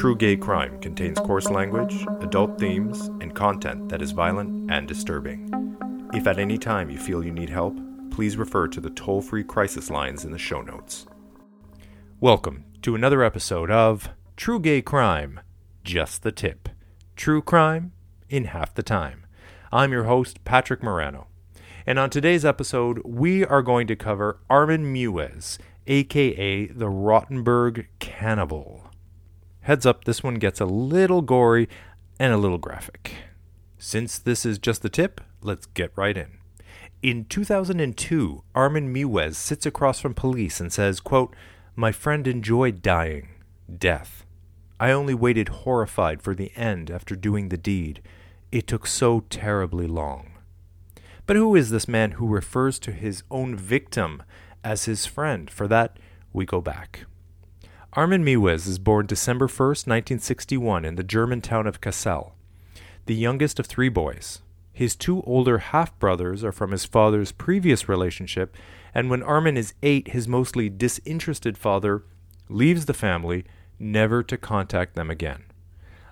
True Gay Crime contains coarse language, adult themes, and content that is violent and disturbing. If at any time you feel you need help, please refer to the toll free crisis lines in the show notes. Welcome to another episode of True Gay Crime Just the Tip. True crime in half the time. I'm your host, Patrick Morano. And on today's episode, we are going to cover Armin Meiwes, aka the Rotenburg Cannibal. Heads up, this one gets a little gory and a little graphic. Since this is just the tip, let's get right in. In 2002, Armin Meiwes sits across from police and says, quote, My friend enjoyed dying. Death. I only waited horrified for the end after doing the deed. It took so terribly long. But who is this man who refers to his own victim as his friend? For that, we go back. Armin Meiwes is born December 1, 1961, in the German town of Kassel, the youngest of three boys. His two older half brothers are from his father's previous relationship, and when Armin is eight, his mostly disinterested father leaves the family, never to contact them again.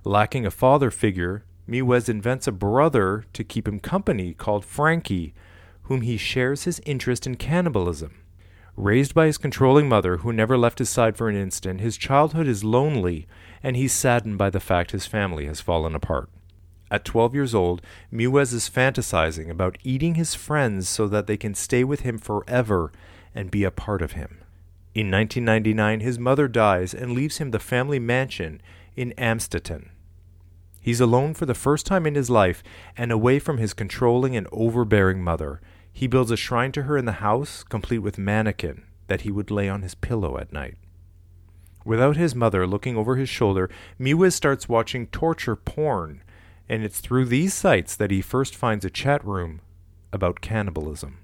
Lacking a father figure, Meiwes invents a brother to keep him company called Frankie, whom he shares his interest in cannibalism. Raised by his controlling mother, who never left his side for an instant, his childhood is lonely, and he's saddened by the fact his family has fallen apart. At 12 years old, Meiwes is fantasizing about eating his friends so that they can stay with him forever and be a part of him. In 1999, his mother dies and leaves him the family mansion in Amstetten. He's alone for the first time in his life and away from his controlling and overbearing mother, he builds a shrine to her in the house, complete with mannequin that he would lay on his pillow at night. Without his mother looking over his shoulder, Meiwes starts watching torture porn, and it's through these sites that he first finds a chat room about cannibalism.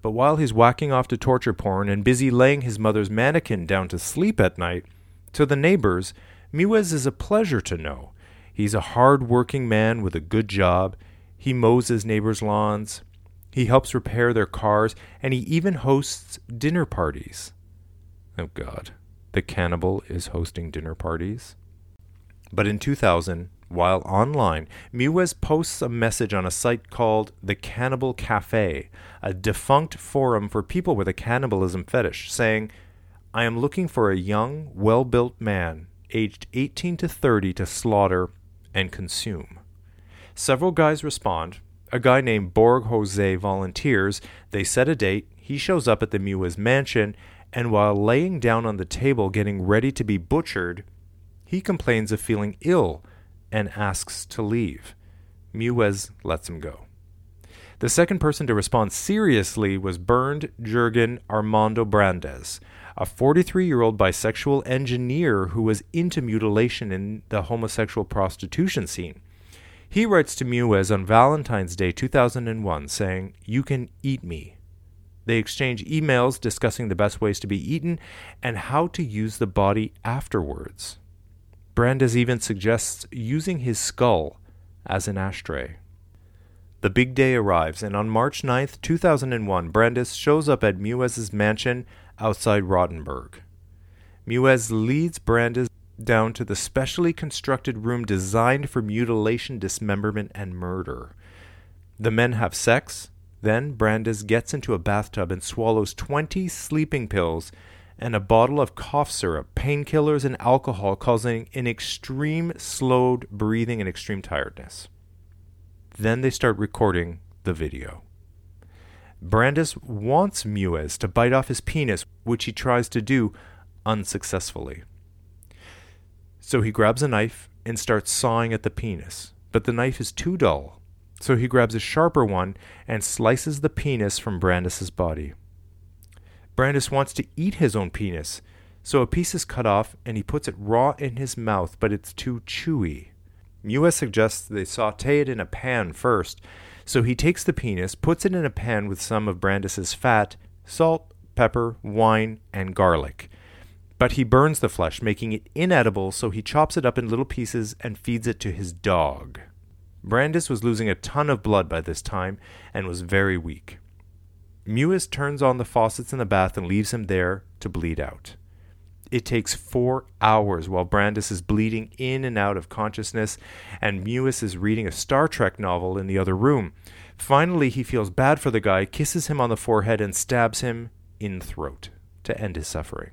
But while he's whacking off to torture porn and busy laying his mother's mannequin down to sleep at night, to the neighbors, Meiwes is a pleasure to know. He's a hard working man with a good job. He mows his neighbors' lawns, he helps repair their cars, and he even hosts dinner parties. Oh God, the cannibal is hosting dinner parties? But in 2000, while online, Meiwes posts a message on a site called The Cannibal Cafe, a defunct forum for people with a cannibalism fetish, saying, I am looking for a young, well built man, aged 18 to 30, to slaughter and consume. Several guys respond, a guy named Borg Jose volunteers. They set a date. He shows up at the Meiwes mansion, and while laying down on the table getting ready to be butchered, he complains of feeling ill and asks to leave. Meiwes lets him go. The second person to respond seriously was Bernd Jurgen Armando Brandes, a 43 year old bisexual engineer who was into mutilation in the homosexual prostitution scene. He writes to Meiwes on Valentine's Day 2001 saying, You can eat me. They exchange emails discussing the best ways to be eaten and how to use the body afterwards. Brandes even suggests using his skull as an ashtray. The big day arrives, and on March 9, 2001, Brandes shows up at Meiwes' mansion outside Rotenburg. Meiwes leads Brandes down to the specially constructed room designed for mutilation, dismemberment, and murder. The men have sex. Then Brandes gets into a bathtub and swallows 20 sleeping pills and a bottle of cough syrup, painkillers, and alcohol, causing an extreme slowed breathing and extreme tiredness. Then they start recording the video. Brandes wants Meiwes to bite off his penis, which he tries to do unsuccessfully. So he grabs a knife and starts sawing at the penis, but the knife is too dull. So he grabs a sharper one and slices the penis from Brandes's body. Brandes wants to eat his own penis, so a piece is cut off and he puts it raw in his mouth, but it's too chewy. Meiwes suggests they saute it in a pan first, so he takes the penis, puts it in a pan with some of Brandes's fat, salt, pepper, wine, and garlic. But he burns the flesh, making it inedible, so he chops it up in little pieces and feeds it to his dog. Brandes was losing a ton of blood by this time and was very weak. Meiwes turns on the faucets in the bath and leaves him there to bleed out. It takes four hours while Brandes is bleeding in and out of consciousness, and Meiwes is reading a Star Trek novel in the other room. Finally, he feels bad for the guy, kisses him on the forehead, and stabs him in throat to end his suffering.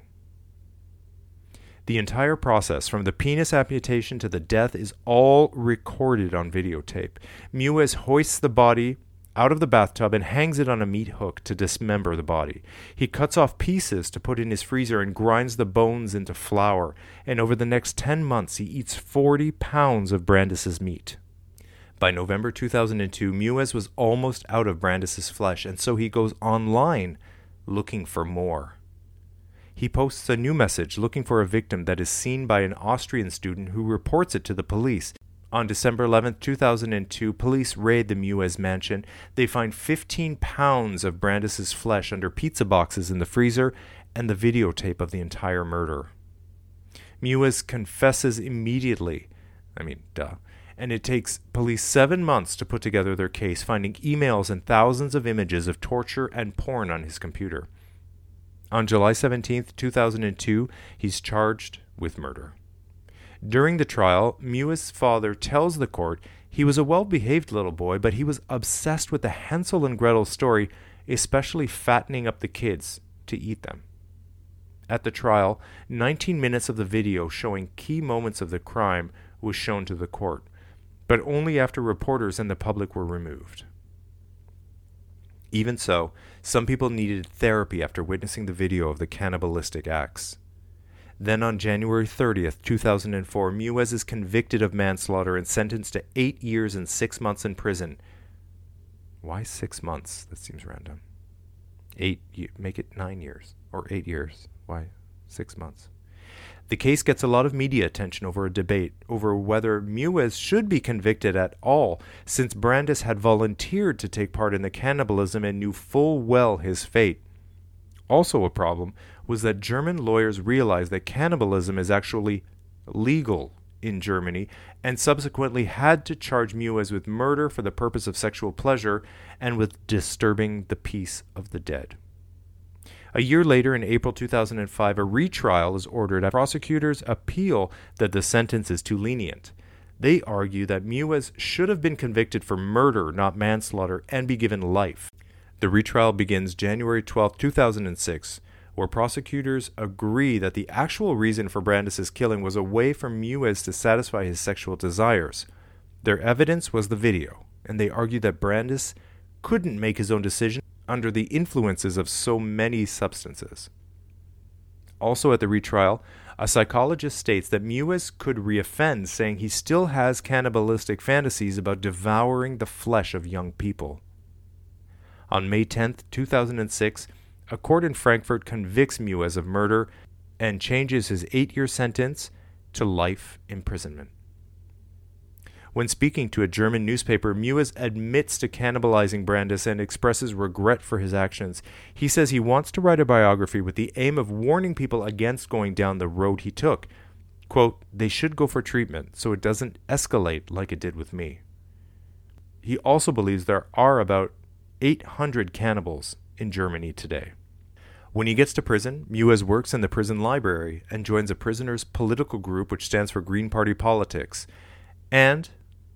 The entire process, from the penis amputation to the death, is all recorded on videotape. Meiwes hoists the body out of the bathtub and hangs it on a meat hook to dismember the body. He cuts off pieces to put in his freezer and grinds the bones into flour. And over the next 10 months, he eats 40 pounds of Brandes's meat. By November 2002, Meiwes was almost out of Brandes's flesh, and so he goes online looking for more. He posts a new message looking for a victim that is seen by an Austrian student who reports it to the police. On December 11, 2002, police raid the Meiwes mansion. They find 15 pounds of Brandes's flesh under pizza boxes in the freezer and the videotape of the entire murder. Meiwes confesses immediately. I mean, duh. And it takes police seven months to put together their case, finding emails and thousands of images of torture and porn on his computer. On July 17, 2002, he's charged with murder. During the trial, Meiwes' father tells the court he was a well behaved little boy, but he was obsessed with the Hansel and Gretel story, especially fattening up the kids to eat them. At the trial, 19 minutes of the video showing key moments of the crime was shown to the court, but only after reporters and the public were removed. Even so, some people needed therapy after witnessing the video of the cannibalistic acts. Then on January 30th, 2004, Meiwes is convicted of manslaughter and sentenced to eight years and six months in prison. Why six months? That seems random. Eight, make it nine years or eight years. Why six months? The case gets a lot of media attention over a debate over whether Meiwes should be convicted at all, since Brandes had volunteered to take part in the cannibalism and knew full well his fate. Also, a problem was that German lawyers realized that cannibalism is actually legal in Germany and subsequently had to charge Meiwes with murder for the purpose of sexual pleasure and with disturbing the peace of the dead. A year later, in April 2005, a retrial is ordered. After prosecutors appeal that the sentence is too lenient. They argue that Meiwes should have been convicted for murder, not manslaughter, and be given life. The retrial begins January 12, 2006, where prosecutors agree that the actual reason for Brandes's killing was a way for Meiwes to satisfy his sexual desires. Their evidence was the video, and they argue that Brandes couldn't make his own decision under the influences of so many substances. Also at the retrial, a psychologist states that Meiwes could reoffend, saying he still has cannibalistic fantasies about devouring the flesh of young people. On May 10, 2006, a court in Frankfurt convicts Meiwes of murder and changes his eight year sentence to life imprisonment. When speaking to a German newspaper, Meiwes admits to cannibalizing Brandes and expresses regret for his actions. He says he wants to write a biography with the aim of warning people against going down the road he took. Quote, they should go for treatment so it doesn't escalate like it did with me. He also believes there are about 800 cannibals in Germany today. When he gets to prison, Meiwes works in the prison library and joins a prisoners' political group which stands for Green Party Politics. And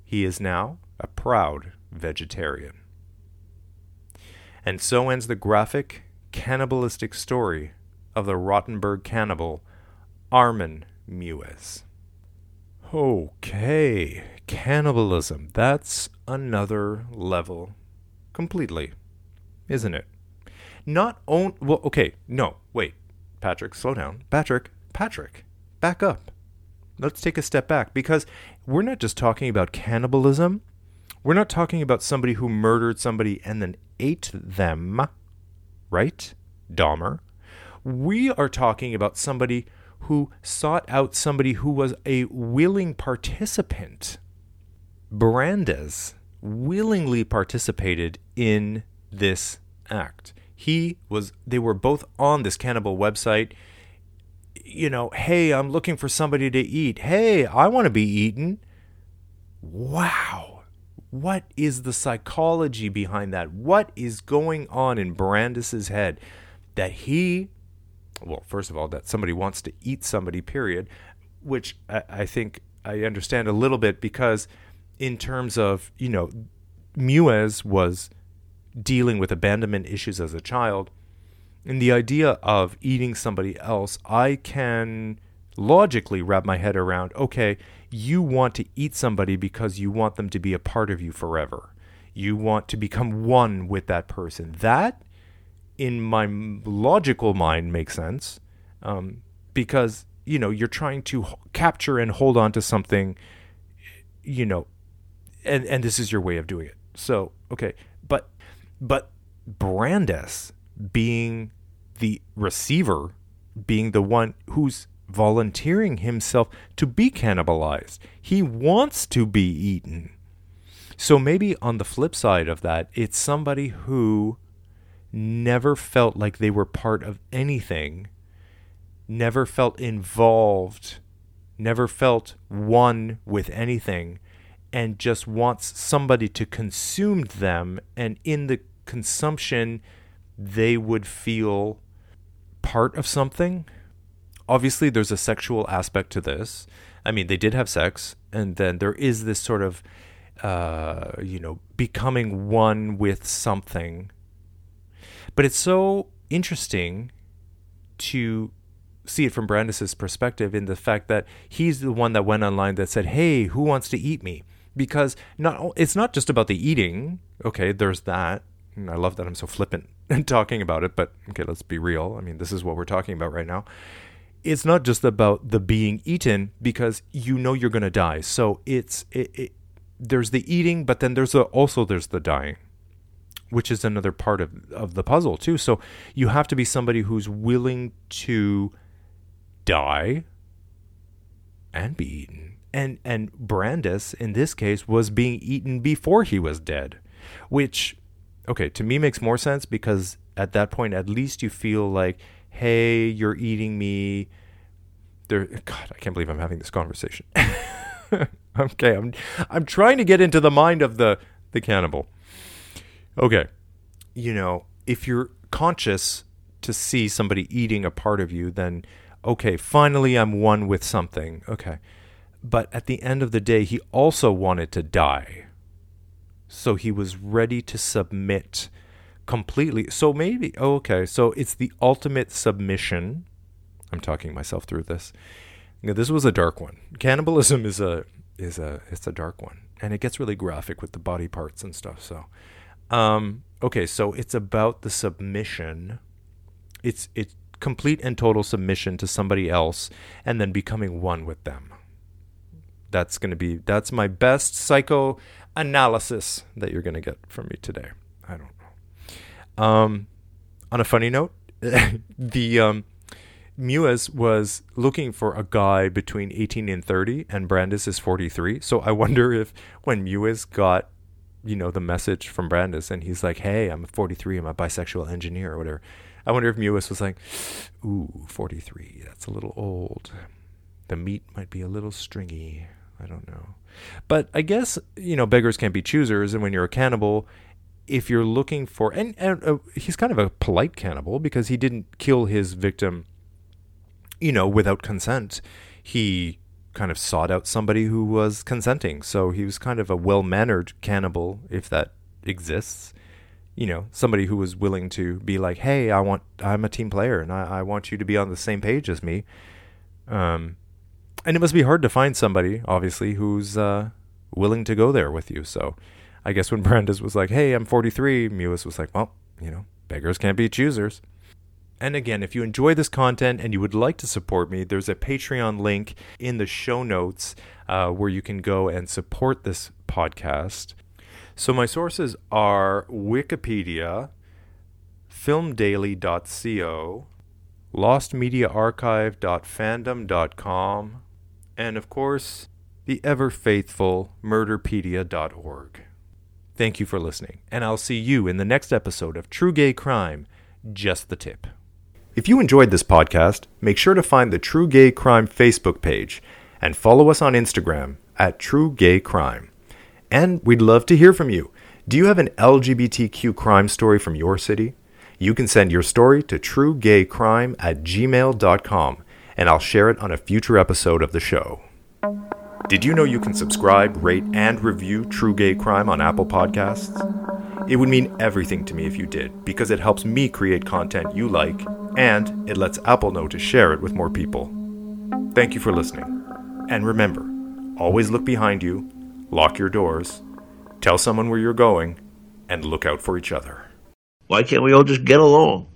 he is now a proud vegetarian. And so ends the graphic, cannibalistic story of the Rotenburg cannibal, Armin Meiwes. Okay, cannibalism. That's another level completely, isn't it? Not own. Well, okay, no, wait, Patrick, slow down. Patrick, Patrick, back up. Let's take a step back because we're not just talking about cannibalism. We're not talking about somebody who murdered somebody and then ate them, right? Dahmer. We are talking about somebody who sought out somebody who was a willing participant. Brandes willingly participated in this act. He was they were both on this cannibal website. You know, hey, I'm looking for somebody to eat. Hey, I want to be eaten. Wow. What is the psychology behind that? What is going on in Brandes's head that he well, first of all, that somebody wants to eat somebody, period, which I, I think I understand a little bit because, in terms of, you know, Meiwes was dealing with abandonment issues as a child. And the idea of eating somebody else, I can logically wrap my head around okay, you want to eat somebody because you want them to be a part of you forever. You want to become one with that person. That, in my logical mind, makes sense um, because, you know, you're trying to h- capture and hold on to something, you know, and, and this is your way of doing it. So, okay. But, but Brandes being the receiver, being the one who's volunteering himself to be cannibalized. He wants to be eaten. So maybe on the flip side of that, it's somebody who never felt like they were part of anything, never felt involved, never felt one with anything, and just wants somebody to consume them. And in the consumption, they would feel part of something obviously there's a sexual aspect to this. I mean, they did have sex, and then there is this sort of, uh, you know, becoming one with something. But it's so interesting to see it from Brandes's perspective in the fact that he's the one that went online that said, "Hey, who wants to eat me?" Because not it's not just about the eating. Okay, there's that. And I love that I'm so flippant talking about it, but okay, let's be real. I mean, this is what we're talking about right now it's not just about the being eaten because you know you're going to die. So it's it, it, there's the eating, but then there's also there's the dying, which is another part of of the puzzle too. So you have to be somebody who's willing to die and be eaten. And and Brandes in this case was being eaten before he was dead, which okay, to me makes more sense because at that point at least you feel like hey, you're eating me. There, God, I can't believe I'm having this conversation. okay, I'm I'm trying to get into the mind of the the cannibal. Okay, you know, if you're conscious to see somebody eating a part of you, then okay, finally I'm one with something. Okay. But at the end of the day, he also wanted to die. So he was ready to submit completely. So maybe oh, okay. So it's the ultimate submission. I'm talking myself through this. This was a dark one. Cannibalism is a is a it's a dark one, and it gets really graphic with the body parts and stuff. So, um, okay, so it's about the submission. It's it's complete and total submission to somebody else, and then becoming one with them. That's going to be that's my best psychoanalysis that you're going to get from me today. I don't know. um, on a funny note, the um, Meiwes was looking for a guy between 18 and 30, and Brandes is 43. So I wonder if when Meiwes got, you know, the message from Brandes and he's like, hey, I'm 43, I'm a bisexual engineer or whatever. I wonder if Meiwes was like, ooh, 43, that's a little old. The meat might be a little stringy. I don't know. But I guess, you know, beggars can't be choosers. And when you're a cannibal, if you're looking for, and, and uh, he's kind of a polite cannibal because he didn't kill his victim, you know, without consent. He kind of sought out somebody who was consenting. So he was kind of a well mannered cannibal, if that exists. You know, somebody who was willing to be like, hey, I want, I'm a team player and I, I want you to be on the same page as me. Um, and it must be hard to find somebody, obviously, who's uh, willing to go there with you. So, I guess when Brandes was like, hey, I'm 43, Meiwes was like, well, you know, beggars can't be choosers. And again, if you enjoy this content and you would like to support me, there's a Patreon link in the show notes uh, where you can go and support this podcast. So my sources are Wikipedia, filmdaily.co, lostmediaarchive.fandom.com, and of course, the ever faithful murderpedia.org. Thank you for listening, and I'll see you in the next episode of True Gay Crime Just the Tip. If you enjoyed this podcast, make sure to find the True Gay Crime Facebook page and follow us on Instagram at True Gay Crime. And we'd love to hear from you. Do you have an LGBTQ crime story from your city? You can send your story to truegaycrime at gmail.com and I'll share it on a future episode of the show. Did you know you can subscribe, rate, and review True Gay Crime on Apple Podcasts? It would mean everything to me if you did, because it helps me create content you like, and it lets Apple know to share it with more people. Thank you for listening. And remember, always look behind you, lock your doors, tell someone where you're going, and look out for each other. Why can't we all just get along?